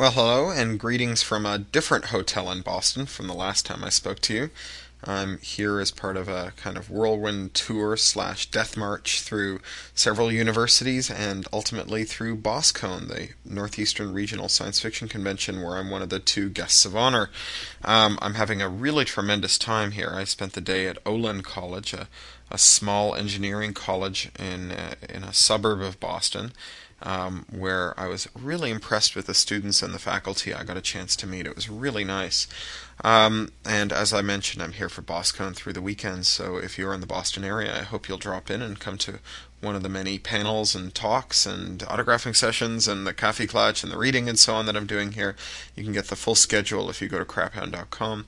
Well, hello, and greetings from a different hotel in Boston from the last time I spoke to you. I'm here as part of a kind of whirlwind tour slash death march through several universities and ultimately through Boskone, the Northeastern Regional Science Fiction Convention, where I'm one of the two guests of honor. Um, I'm having a really tremendous time here. I spent the day at Olin College, a, a small engineering college in uh, in a suburb of Boston um, where I was really impressed with the students and the faculty I got a chance to meet. It was really nice. Um, and as I mentioned, I'm here for Boskone through the weekend, so if you're in the Boston area, I hope you'll drop in and come to one of the many panels and talks and autographing sessions and the coffee clutch and the reading and so on that I'm doing here. You can get the full schedule if you go to craphound.com.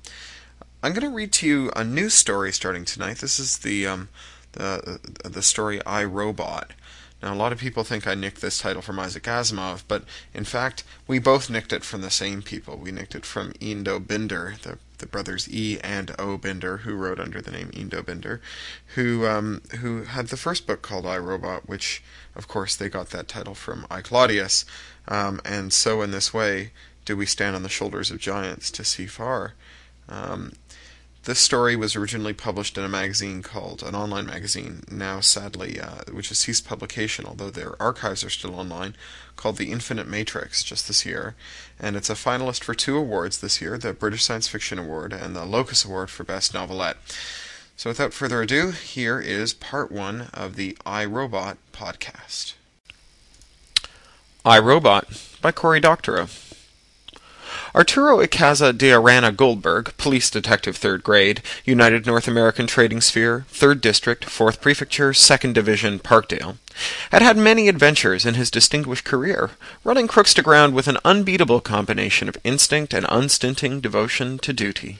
I'm going to read to you a new story starting tonight. This is the um, the the story I Robot. Now, a lot of people think I nicked this title from Isaac Asimov, but in fact, we both nicked it from the same people. We nicked it from Eando Binder, the, the brothers E and O Binder, who wrote under the name Eando Binder, who um, who had the first book called I Robot, which, of course, they got that title from I Claudius. Um, and so, in this way, do we stand on the shoulders of giants to see far. Um, this story was originally published in a magazine called, an online magazine, now sadly, uh, which has ceased publication, although their archives are still online, called The Infinite Matrix, just this year. And it's a finalist for two awards this year the British Science Fiction Award and the Locus Award for Best Novelette. So without further ado, here is part one of the I Robot podcast. I Robot by Cory Doctorow. Arturo Icaza de Arana Goldberg, Police Detective 3rd Grade, United North American Trading Sphere, 3rd District, 4th Prefecture, 2nd Division, Parkdale, had had many adventures in his distinguished career, running crooks to ground with an unbeatable combination of instinct and unstinting devotion to duty.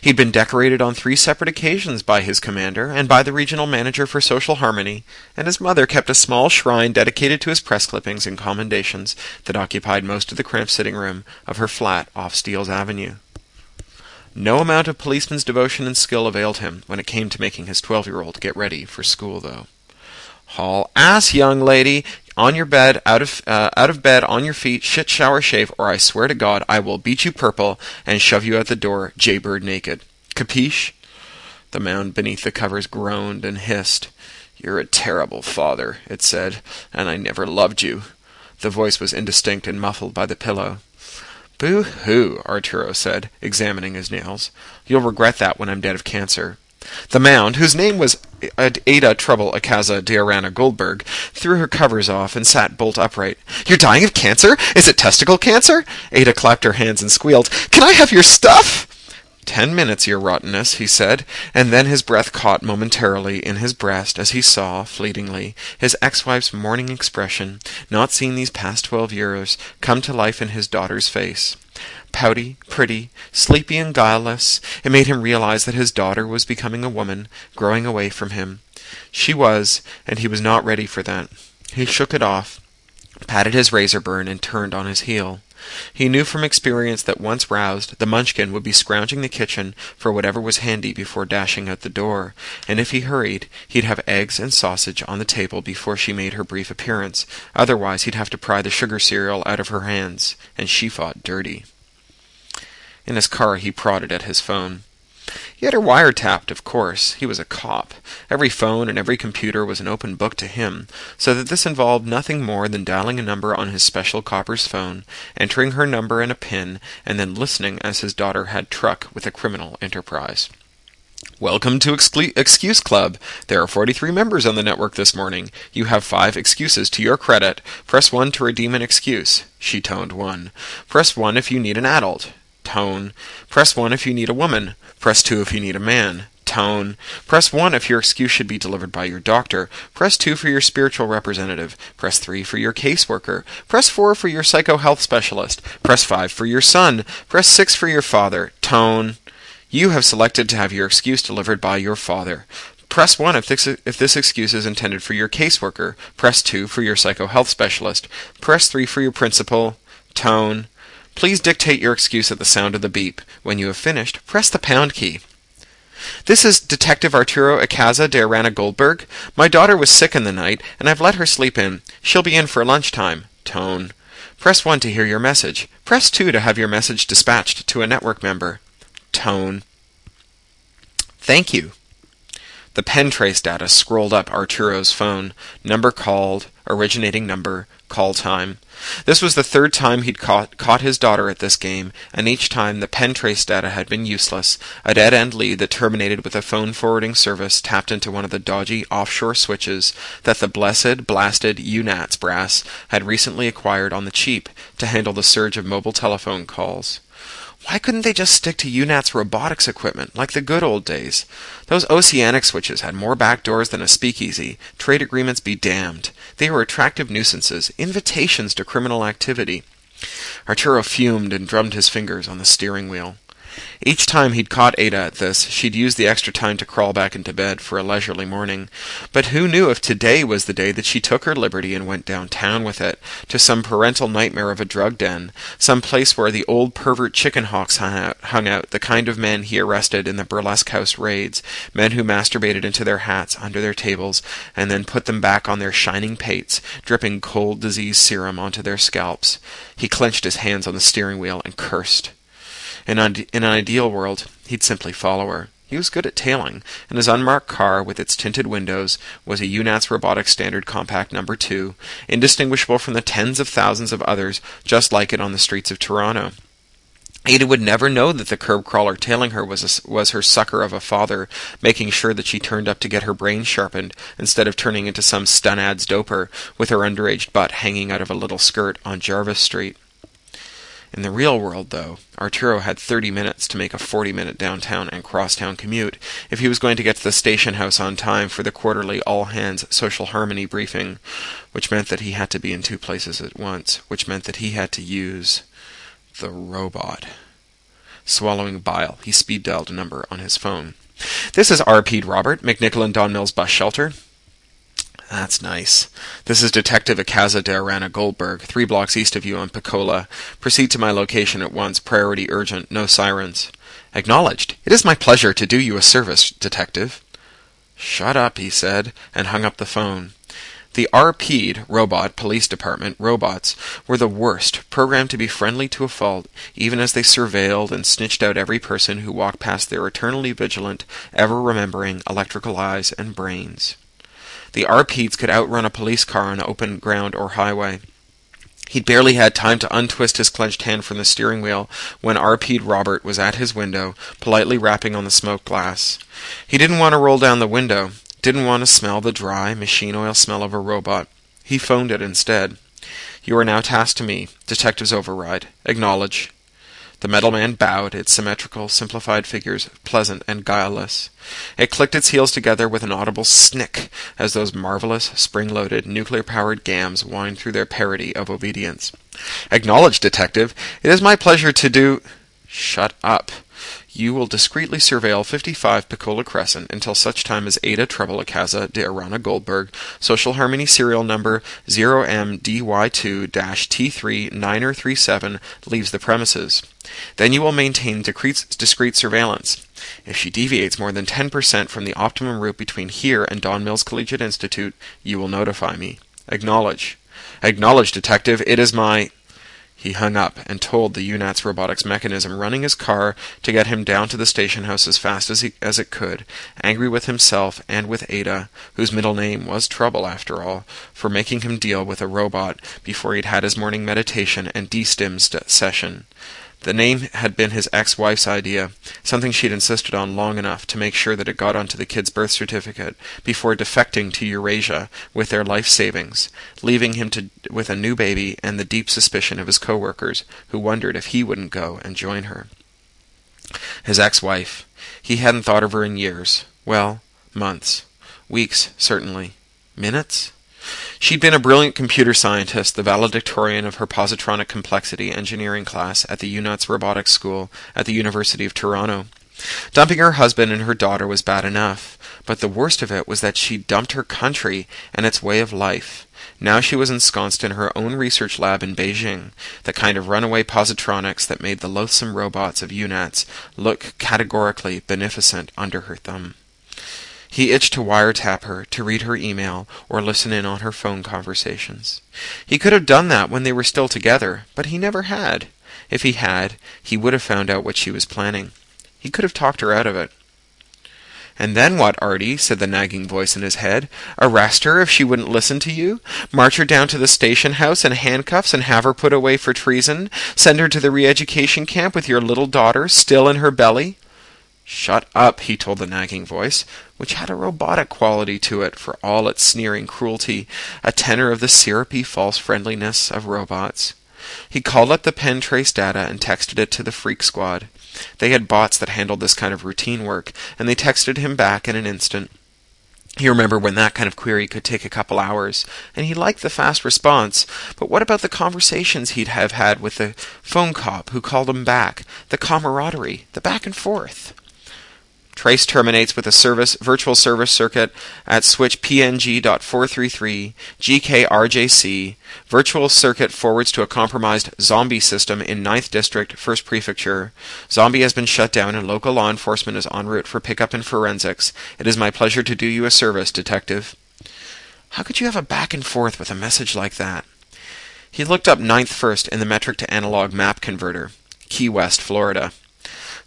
He'd been decorated on three separate occasions by his commander and by the regional manager for social harmony, and his mother kept a small shrine dedicated to his press clippings and commendations that occupied most of the cramped sitting room of her flat off Steeles Avenue. No amount of policeman's devotion and skill availed him when it came to making his twelve-year-old get ready for school, though. Haul ass, young lady on your bed, out of uh, out of bed, on your feet, shit, shower, shave, or I swear to God, I will beat you purple and shove you out the door, jaybird naked. Capiche? The mound beneath the covers groaned and hissed. You're a terrible father, it said, and I never loved you. The voice was indistinct and muffled by the pillow. Boo hoo, Arturo said, examining his nails. You'll regret that when I'm dead of cancer. The mound, whose name was Ada Trouble Icaza de Arana Goldberg, threw her covers off and sat bolt upright. You're dying of cancer? Is it testicle cancer? Ada clapped her hands and squealed. Can I have your stuff? Ten minutes, your rottenness, he said, and then his breath caught momentarily in his breast as he saw, fleetingly, his ex-wife's morning expression, not seen these past twelve years, come to life in his daughter's face pouty, pretty, sleepy, and guileless, it made him realize that his daughter was becoming a woman, growing away from him. She was, and he was not ready for that. He shook it off, patted his razor burn, and turned on his heel. He knew from experience that once roused, the Munchkin would be scrounging the kitchen for whatever was handy before dashing out the door, and if he hurried, he'd have eggs and sausage on the table before she made her brief appearance. Otherwise, he'd have to pry the sugar cereal out of her hands, and she fought dirty. In his car, he prodded at his phone. He had her wiretapped, of course. He was a cop. Every phone and every computer was an open book to him, so that this involved nothing more than dialing a number on his special copper's phone, entering her number and a PIN, and then listening as his daughter had truck with a criminal enterprise. Welcome to Excuse Club. There are 43 members on the network this morning. You have five excuses to your credit. Press 1 to redeem an excuse. She toned 1. Press 1 if you need an adult. Tone. Press 1 if you need a woman. Press 2 if you need a man. Tone. Press 1 if your excuse should be delivered by your doctor. Press 2 for your spiritual representative. Press 3 for your caseworker. Press 4 for your psychohealth specialist. Press 5 for your son. Press 6 for your father. Tone. You have selected to have your excuse delivered by your father. Press 1 if this, if this excuse is intended for your caseworker. Press 2 for your psychohealth specialist. Press 3 for your principal. Tone. Please dictate your excuse at the sound of the beep. When you have finished, press the pound key. This is Detective Arturo Icaza de Arana Goldberg. My daughter was sick in the night, and I've let her sleep in. She'll be in for lunchtime. Tone. Press 1 to hear your message. Press 2 to have your message dispatched to a network member. Tone. Thank you. The pen trace data scrolled up Arturo's phone. Number called, originating number, call time. This was the third time he'd caught, caught his daughter at this game, and each time the pen trace data had been useless, a dead end lead that terminated with a phone forwarding service tapped into one of the dodgy offshore switches that the blessed, blasted UNATS brass had recently acquired on the cheap to handle the surge of mobile telephone calls. Why couldn't they just stick to UNATS robotics equipment, like the good old days? Those oceanic switches had more back doors than a speakeasy. Trade agreements be damned. They were attractive nuisances, invitations to criminal activity. Arturo fumed and drummed his fingers on the steering wheel. Each time he'd caught Ada at this, she'd used the extra time to crawl back into bed for a leisurely morning. But who knew if today was the day that she took her liberty and went downtown with it, to some parental nightmare of a drug den, some place where the old pervert chicken hawks hung out, hung out the kind of men he arrested in the burlesque house raids, men who masturbated into their hats under their tables and then put them back on their shining pates, dripping cold disease serum onto their scalps. He clenched his hands on the steering wheel and cursed. In, an ideal world, he'd simply follow her. He was good at tailing, and his unmarked car, with its tinted windows, was a UNATS Robotics Standard Compact Number 2, indistinguishable from the tens of thousands of others just like it on the streets of Toronto. Ada would never know that the curb crawler tailing her was a, was her sucker of a father, making sure that she turned up to get her brain sharpened instead of turning into some stun ads doper with her underage butt hanging out of a little skirt on Jarvis Street. In the real world, though, Arturo had 30 minutes to make a 40 minute downtown and crosstown commute if he was going to get to the station house on time for the quarterly all hands social harmony briefing, which meant that he had to be in two places at once, which meant that he had to use the robot. Swallowing bile, he speed dialed a number on his phone. This is RP'd Robert, McNicoll and Don Mills Bus Shelter. That's nice. This is Detective Icaza de Arana Goldberg, three blocks east of you on Picola. Proceed to my location at once. Priority urgent. No sirens. Acknowledged. It is my pleasure to do you a service, Detective. Shut up, he said, and hung up the phone. The RP'd Robot Police Department robots were the worst, programmed to be friendly to a fault, even as they surveilled and snitched out every person who walked past their eternally vigilant, ever remembering electrical eyes and brains. The RPs could outrun a police car on open ground or highway. He'd barely had time to untwist his clenched hand from the steering wheel when RP'd Robert was at his window, politely rapping on the smoked glass. He didn't want to roll down the window, didn't want to smell the dry, machine oil smell of a robot. He phoned it instead. You are now tasked to me. Detective's override. Acknowledge. The metal man bowed, its symmetrical, simplified figures pleasant and guileless. It clicked its heels together with an audible snick as those marvelous, spring-loaded, nuclear-powered gams whined through their parody of obedience. Acknowledge, detective. It is my pleasure to do... Shut up. You will discreetly surveil 55 Picola Crescent until such time as Ada Trouble Icaza de Arana Goldberg, Social Harmony serial number 0MDY2-T3-937, leaves the premises. Then you will maintain discreet surveillance. If she deviates more than 10% from the optimum route between here and Don Mills Collegiate Institute, you will notify me. Acknowledge. Acknowledge, detective. It is my. He hung up and told the UNATS robotics mechanism running his car to get him down to the station house as fast as, he, as it could, angry with himself and with Ada, whose middle name was Trouble after all, for making him deal with a robot before he'd had his morning meditation and destim st- session. The name had been his ex-wife's idea, something she'd insisted on long enough to make sure that it got onto the kid's birth certificate before defecting to Eurasia with their life savings, leaving him to, with a new baby and the deep suspicion of his co-workers, who wondered if he wouldn't go and join her. His ex-wife. He hadn't thought of her in years. Well, months. Weeks, certainly. Minutes? She'd been a brilliant computer scientist, the valedictorian of her positronic complexity engineering class at the UNATS Robotics School at the University of Toronto. Dumping her husband and her daughter was bad enough, but the worst of it was that she'd dumped her country and its way of life. Now she was ensconced in her own research lab in Beijing, the kind of runaway positronics that made the loathsome robots of UNATS look categorically beneficent under her thumb. He itched to wiretap her, to read her email, or listen in on her phone conversations. He could have done that when they were still together, but he never had. If he had, he would have found out what she was planning. He could have talked her out of it. And then what, Artie? said the nagging voice in his head. Arrest her if she wouldn't listen to you? March her down to the station house in handcuffs and have her put away for treason? Send her to the re-education camp with your little daughter still in her belly? Shut up, he told the nagging voice, which had a robotic quality to it for all its sneering cruelty, a tenor of the syrupy false friendliness of robots. He called up the pen trace data and texted it to the Freak Squad. They had bots that handled this kind of routine work, and they texted him back in an instant. He remembered when that kind of query could take a couple hours, and he liked the fast response. But what about the conversations he'd have had with the phone cop who called him back? The camaraderie, the back and forth? Trace terminates with a service virtual service circuit at switch PNG.433 GKRJC. Virtual circuit forwards to a compromised zombie system in 9th District, 1st Prefecture. Zombie has been shut down and local law enforcement is en route for pickup and forensics. It is my pleasure to do you a service, detective. How could you have a back and forth with a message like that? He looked up 9th First in the metric to analog map converter. Key West, Florida.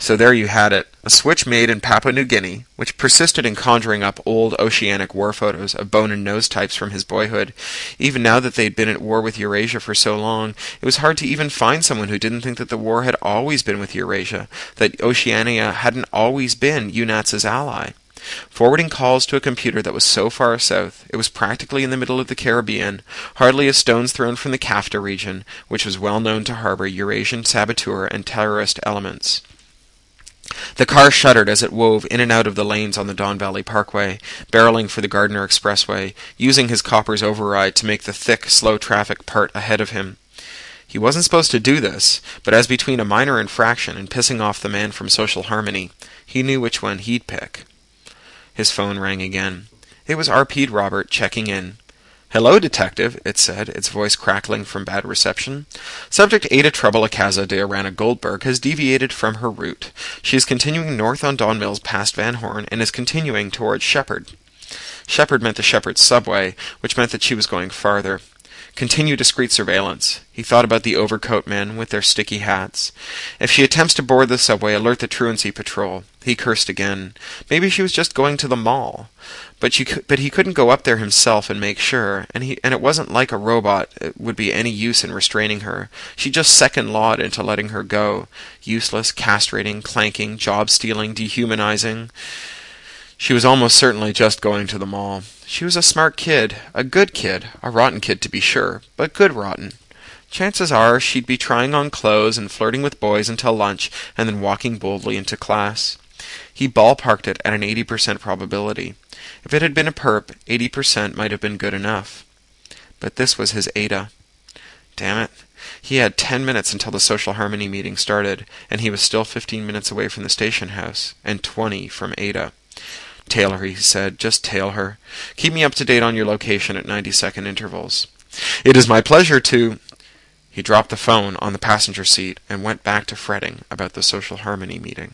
So there you had it, a switch made in Papua New Guinea, which persisted in conjuring up old oceanic war photos of bone and nose types from his boyhood. Even now that they'd been at war with Eurasia for so long, it was hard to even find someone who didn't think that the war had always been with Eurasia, that Oceania hadn't always been UNATS's ally. Forwarding calls to a computer that was so far south, it was practically in the middle of the Caribbean, hardly a stone's throw from the CAFTA region, which was well known to harbor Eurasian saboteur and terrorist elements. The car shuddered as it wove in and out of the lanes on the Don Valley Parkway, barreling for the Gardiner Expressway, using his copper's override to make the thick, slow traffic part ahead of him. He wasn't supposed to do this, but as between a minor infraction and pissing off the man from Social Harmony, he knew which one he'd pick. His phone rang again. It was RP'd Robert checking in. Hello, detective, it said, its voice crackling from bad reception. Subject Ada Trouble Icaza de Arana Goldberg has deviated from her route. She is continuing north on Don Mills past Van Horne and is continuing towards Sheppard. Sheppard meant the Sheppard's subway, which meant that she was going farther. Continue discreet surveillance. He thought about the overcoat men with their sticky hats. If she attempts to board the subway, alert the truancy patrol. He cursed again. Maybe she was just going to the mall. But she but he couldn't go up there himself and make sure, and he and it wasn't like a robot it would be any use in restraining her. She just second lawed into letting her go. Useless, castrating, clanking, job stealing, dehumanizing. She was almost certainly just going to the mall. She was a smart kid, a good kid, a rotten kid to be sure, but good rotten. Chances are she'd be trying on clothes and flirting with boys until lunch and then walking boldly into class. He ballparked it at an 80% probability. If it had been a perp, 80% might have been good enough. But this was his Ada. Damn it. He had ten minutes until the social harmony meeting started, and he was still fifteen minutes away from the station house, and twenty from Ada. Tail her, he said. Just tail her. Keep me up to date on your location at 90 second intervals. It is my pleasure to. He dropped the phone on the passenger seat and went back to fretting about the social harmony meeting.